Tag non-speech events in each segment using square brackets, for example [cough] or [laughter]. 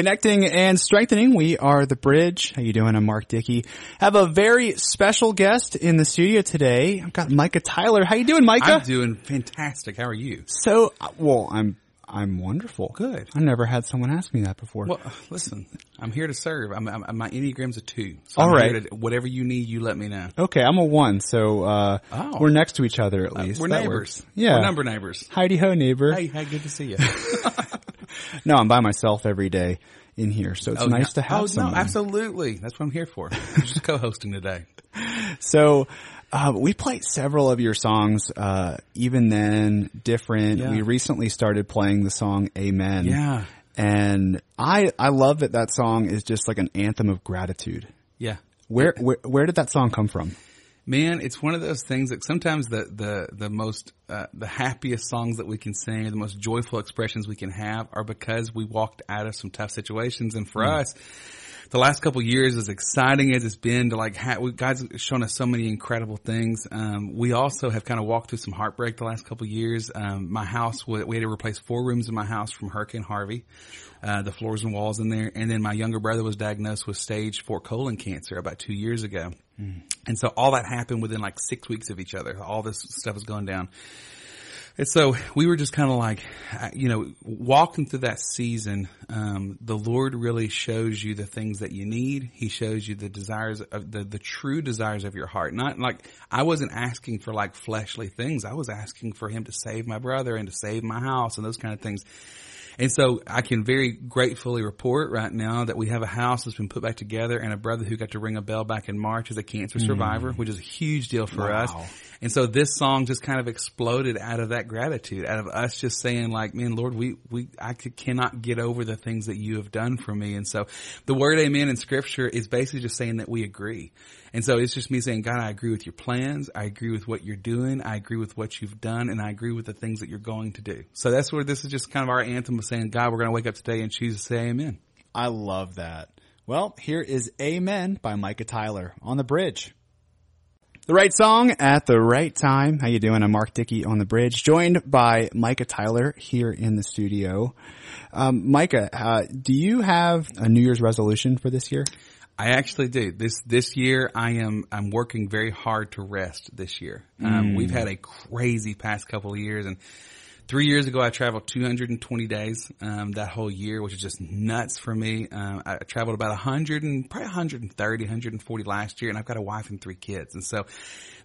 Connecting and strengthening, we are the bridge. How you doing? I'm Mark Dickey. Have a very special guest in the studio today. I've got Micah Tyler. How you doing, Micah? I'm doing fantastic. How are you? so, uh, well, I'm I'm wonderful. Good. I never had someone ask me that before. Well, listen, I'm here to serve. I'm, I'm, my Enneagram's a two. So All right. to- whatever you need, you let me know. okay, I'm a one, so uh, Oh. we're next to each other at least. We're That neighbors. works. Yeah. We're number neighbors. Heidi ho, neighbor. Hey, hey, good to see you. [laughs] No, I'm by myself every day in here, so it's nice to have oh, someone. no, absolutely. That's what I'm here for. I'm just co-hosting today. [laughs] So uh, we played several of your songs, uh, even then, different. Yeah. We recently started playing the song "Amen." Yeah. and I I love that that song is just like an anthem of gratitude. Yeah. Where where, where did that song come from? Man, it's one of those things that sometimes the the the most uh, the happiest songs that we can sing, or the most joyful expressions we can have, are because we walked out of some tough situations. And for us, the last couple of years, as exciting as it's been to like, ha- we, God's shown us so many incredible things. Um, we also have kind of walked through some heartbreak the last couple of years. Um, my house, we we had to replace four rooms in my house from Hurricane Harvey. Uh, the floors and walls in there. And then my younger brother was diagnosed with stage four colon cancer about two years ago. And so all that happened within like six weeks of each other. All this stuff was going down. And so we were just kind of like, you know, walking through that season, um, the Lord really shows you the things that you need. He shows you the desires of the, the true desires of your heart. Not like, I wasn't asking for like fleshly things. I was asking for him to save my brother and to save my house and those kind of things. And so I can very gratefully report right now that we have a house that's been put back together and a brother who got to ring a bell back in March as a cancer mm. survivor, which is a huge deal for us. And so this song just kind of exploded out of that gratitude, out of us just saying like, man, Lord, we, we, I cannot get over the things that you have done for me. And so the word amen in scripture is basically just saying that we agree. And so it's just me saying, God, I agree with your plans. I agree with what you're doing. I agree with what you've done and I agree with the things that you're going to do. So that's where this is just kind of our anthem of saying, God, we're going to wake up today and choose to say amen. I love that. Well, here is "Amen" by Micah Tyler on the bridge. The right song at the right time. How you doing? I'm Mark Dickey on the bridge, joined by Micah Tyler here in the studio. Um, Micah, uh, do you have a New Year's resolution for this year? I actually do. This this year, I am I'm working very hard to rest. This year, um, we've had a crazy past couple of years, and three years ago, I traveled 220 days um, that whole year, which is just nuts for me. Um, I traveled about 100 and probably 130, 140 last year, and I've got a wife and three kids, and so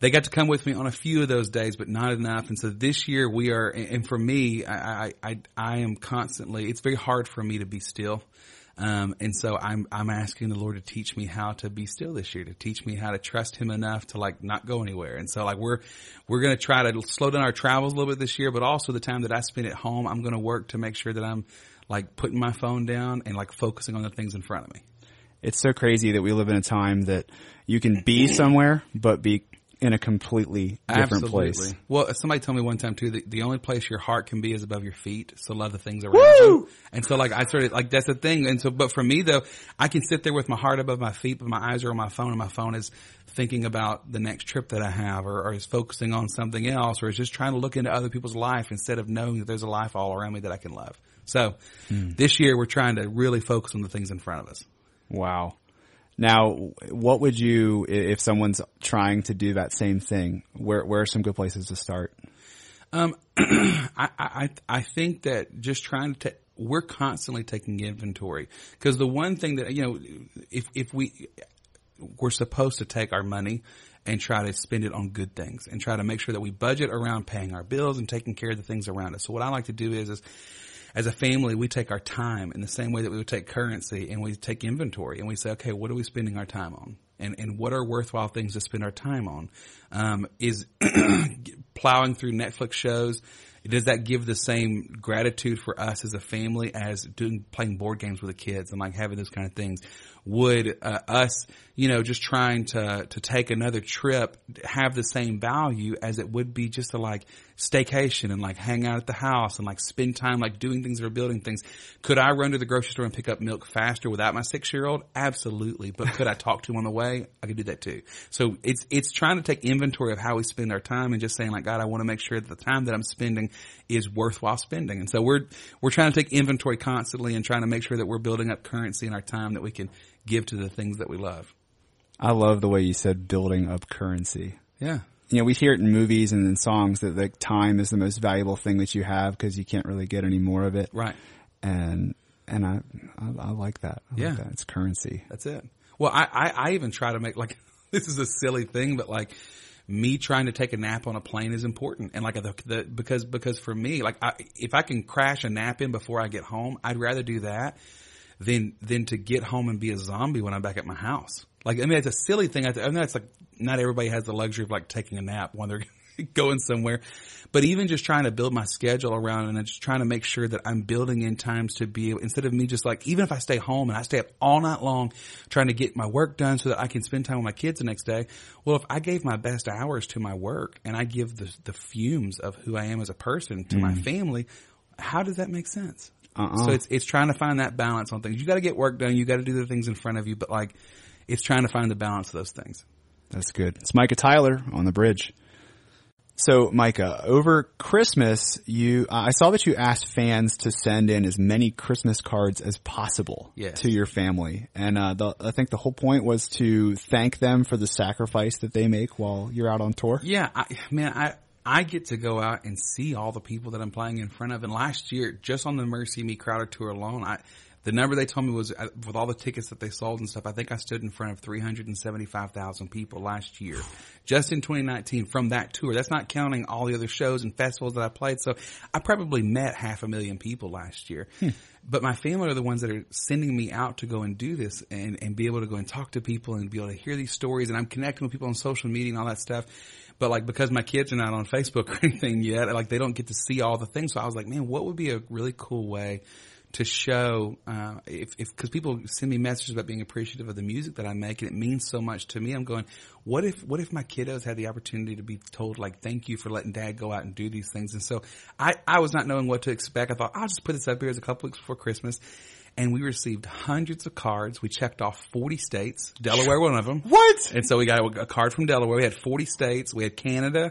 they got to come with me on a few of those days, but not enough. And so this year, we are, and for me, I I I, I am constantly. It's very hard for me to be still. Um, and so I'm, I'm asking the Lord to teach me how to be still this year, to teach me how to trust Him enough to like not go anywhere. And so like we're, we're going to try to slow down our travels a little bit this year, but also the time that I spend at home, I'm going to work to make sure that I'm like putting my phone down and like focusing on the things in front of me. It's so crazy that we live in a time that you can be somewhere, but be in a completely different place. Well, somebody told me one time too that the only place your heart can be is above your feet. So love the things around you. And so like I started like that's the thing. And so, but for me though, I can sit there with my heart above my feet, but my eyes are on my phone, and my phone is thinking about the next trip that I have, or, or is focusing on something else, or is just trying to look into other people's life instead of knowing that there's a life all around me that I can love. So hmm. this year we're trying to really focus on the things in front of us. Wow. Now, what would you, if someone's trying to do that same thing, where, where are some good places to start? Um, [clears throat] I, I, I think that just trying to, we're constantly taking inventory because the one thing that, you know, if, if we, we're supposed to take our money and try to spend it on good things and try to make sure that we budget around paying our bills and taking care of the things around us. So what I like to do is, is as a family, we take our time in the same way that we would take currency and we take inventory and we say, okay, what are we spending our time on? And, and what are worthwhile things to spend our time on? Um, is [clears throat] plowing through Netflix shows. Does that give the same gratitude for us as a family as doing playing board games with the kids and like having those kind of things? Would uh, us, you know, just trying to to take another trip have the same value as it would be just to like staycation and like hang out at the house and like spend time like doing things or building things? Could I run to the grocery store and pick up milk faster without my six year old? Absolutely. But could I talk to him on the way? I could do that too. So it's it's trying to take inventory of how we spend our time and just saying like God, I want to make sure that the time that I'm spending is worthwhile spending. And so we're, we're trying to take inventory constantly and trying to make sure that we're building up currency in our time that we can give to the things that we love. I love the way you said building up currency. Yeah. You know, we hear it in movies and in songs that like time is the most valuable thing that you have because you can't really get any more of it. Right. And, and I, I, I like that. I Yeah. Like that. It's currency. That's it. Well, I, I, I even try to make like, [laughs] this is a silly thing, but like me trying to take a nap on a plane is important. And like the, the because, because for me, like I, if I can crash a nap in before I get home, I'd rather do that than, than to get home and be a zombie when I'm back at my house. Like, I mean, it's a silly thing. I, know it's like not everybody has the luxury of like taking a nap when they're [laughs] [laughs] going somewhere, but even just trying to build my schedule around and just trying to make sure that I'm building in times to be able, instead of me just like, even if I stay home and I stay up all night long trying to get my work done so that I can spend time with my kids the next day. Well, if I gave my best hours to my work and I give the, the fumes of who I am as a person to my mm. family, how does that make sense? Uh-uh. So it's, it's trying to find that balance on things. You got to get work done. You got to do the things in front of you, but like, it's trying to find the balance of those things. That's good. It's Micah Tyler on the bridge. So, Micah, over Christmas, you I saw that you asked fans to send in as many Christmas cards as possible Yes. to your family, and uh, the, I think the whole point was to thank them for the sacrifice that they make while you're out on tour. Yeah, I, man, I I get to go out and see all the people that I'm playing in front of. And last year, just on the MercyMe Crowder tour alone, I the number they told me was uh, with all the tickets that they sold and stuff. I think I stood in front of 375,000 people last year, just in 2019 from that tour. That's not counting all the other shows and festivals that I played. So I probably met half a million people last year. But my family are the ones that are sending me out to go and do this and, and be able to go and talk to people and be able to hear these stories. And I'm connecting with people on social media and all that stuff. But like because my kids are not on Facebook [laughs] or anything yet, like they don't get to see all the things. So I was like, man, what would be a really cool way to show uh, if if because people send me messages about being appreciative of the music that I make and it means so much to me. I'm going, what if what if my kiddos had the opportunity to be told like, thank you for letting dad go out and do these things. And so I I was not knowing what to expect. I thought I'll just put this up here as a couple weeks before Christmas. And we received hundreds of cards. We checked off 40 states, Delaware one of them. What? And so we got a card from Delaware. We had 40 states. We had Canada.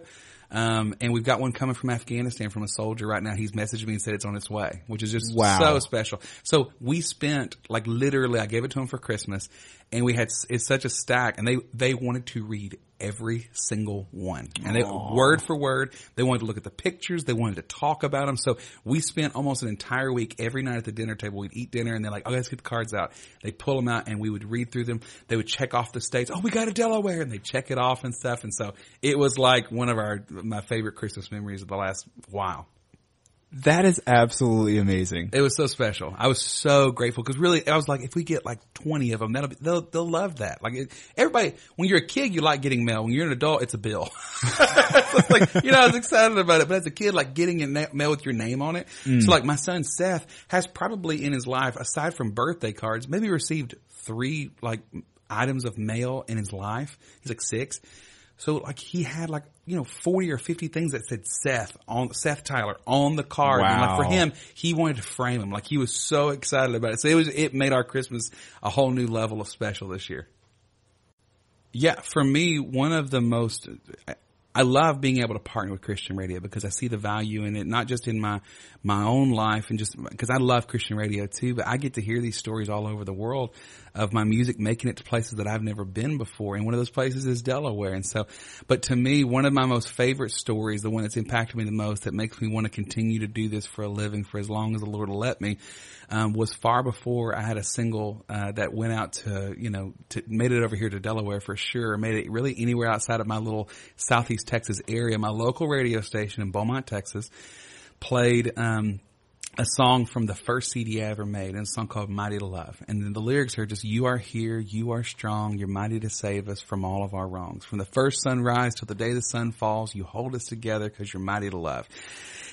Um, and we've got one coming from Afghanistan from a soldier right now. He's messaged me and said it's on its way, which is just Wow. so special. So we spent like literally, I gave it to him for Christmas and we had, it's such a stack and they, they wanted to read every single one and they, word for word, they wanted to look at the pictures. They wanted to talk about them. So we spent almost an entire week every night at the dinner table. We'd eat dinner and they're like, oh, let's get the cards out. They pull them out and we would read through them. They would check off the states. Oh, we got a Delaware and they check it off and stuff. And so it was like one of our, my favorite Christmas memories of the last while. That is absolutely amazing. It was so special. I was so grateful because really, I was like, if we get like twenty of them, that'll be, they'll they'll love that. Like it, everybody, when you're a kid, you like getting mail. When you're an adult, it's a bill. [laughs] It's like you know, I was excited about it, but as a kid, like getting a na- mail with your name on it. Mm. So like my son Seth has probably in his life, aside from birthday cards, maybe received three like items of mail in his life. He's like six. So like he had like, you know, 40 or 50 things that said Seth on, Seth Tyler on the card. And like for him, he wanted to frame him. Like he was so excited about it. So it was, it made our Christmas a whole new level of special this year. Yeah, for me, one of the most, I love being able to partner with Christian radio because I see the value in it, not just in my, my own life and just because I love Christian radio too, but I get to hear these stories all over the world of my music making it to places that I've never been before. And one of those places is Delaware. And so, but to me, one of my most favorite stories, the one that's impacted me the most, that makes me want to continue to do this for a living for as long as the Lord will let me, um, was far before I had a single, uh, that went out to, you know, to, made it over here to Delaware for sure, made it really anywhere outside of my little Southeast Texas area. My local radio station in Beaumont, Texas played, um, a song from the first CD I ever made, and a song called Mighty to Love. And then the lyrics are just, you are here, you are strong, you're mighty to save us from all of our wrongs. From the first sunrise till the day the sun falls, you hold us together because you're mighty to love.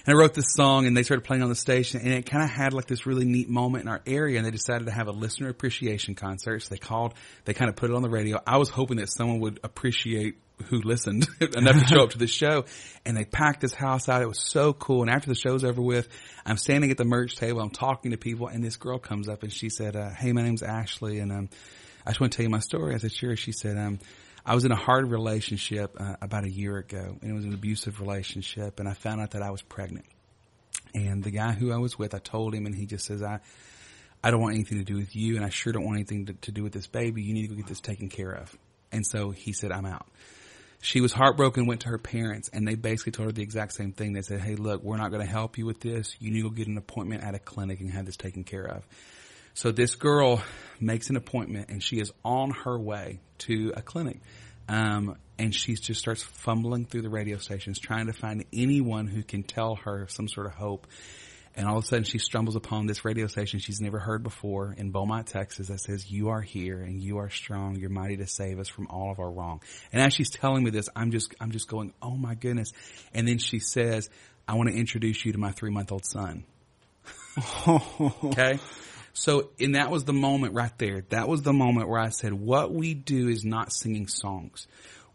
And I wrote this song and they started playing on the station and it kind of had like this really neat moment in our area and they decided to have a listener appreciation concert. So they called, they kind of put it on the radio. I was hoping that someone would appreciate who listened [laughs] enough to show up to the show and they packed this house out. It was so cool. And after the show's over with, I'm standing at the merch table. I'm talking to people and this girl comes up and she said, uh, Hey, my name's Ashley and, um, I just want to tell you my story. I said, sure. She said, um, I was in a hard relationship uh, about a year ago and it was an abusive relationship and I found out that I was pregnant. And the guy who I was with, I told him and he just says, I, I don't want anything to do with you and I sure don't want anything to, to do with this baby. You need to go get this taken care of. And so he said, I'm out. She was heartbroken, went to her parents, and they basically told her the exact same thing. They said, Hey, look, we're not going to help you with this. You need to go get an appointment at a clinic and have this taken care of. So this girl makes an appointment and she is on her way to a clinic. Um, and she just starts fumbling through the radio stations trying to find anyone who can tell her some sort of hope. And all of a sudden she stumbles upon this radio station she's never heard before in Beaumont, Texas that says, you are here and you are strong. You're mighty to save us from all of our wrong. And as she's telling me this, I'm just, I'm just going, oh my goodness. And then she says, I want to introduce you to my three month old son. [laughs] okay. So, and that was the moment right there. That was the moment where I said, what we do is not singing songs.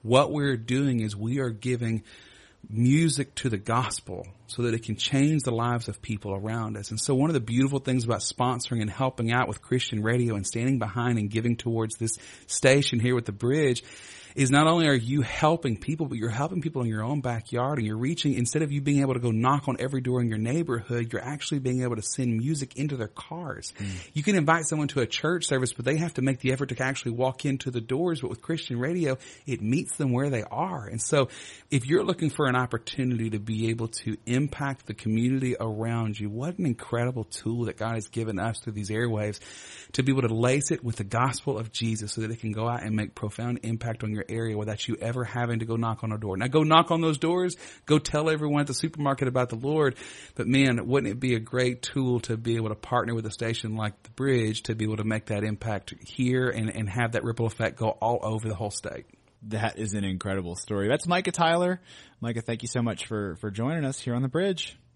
What we're doing is we are giving music to the gospel so that it can change the lives of people around us. And so one of the beautiful things about sponsoring and helping out with Christian radio and standing behind and giving towards this station here with the bridge is not only are you helping people, but you're helping people in your own backyard and you're reaching, instead of you being able to go knock on every door in your neighborhood, you're actually being able to send music into their cars. Mm. You can invite someone to a church service, but they have to make the effort to actually walk into the doors. But with Christian radio, it meets them where they are. And so if you're looking for an opportunity to be able to impact the community around you, what an incredible tool that God has given us through these airwaves to be able to lace it with the gospel of Jesus so that it can go out and make profound impact on your area without you ever having to go knock on a door. Now go knock on those doors, go tell everyone at the supermarket about the Lord. But man, wouldn't it be a great tool to be able to partner with a station like the bridge to be able to make that impact here and, and have that ripple effect go all over the whole state? That is an incredible story. That's Micah Tyler. Micah, thank you so much for, for joining us here on the bridge.